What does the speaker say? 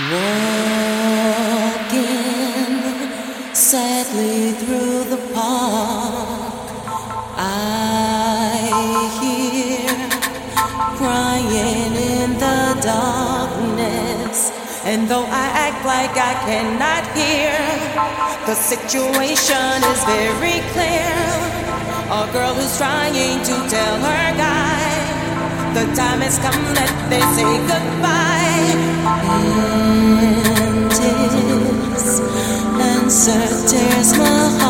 Walking sadly through the park, I hear crying in the darkness. And though I act like I cannot hear, the situation is very clear. A girl who's trying to tell her guy the time has come that they say goodbye. And answer tears my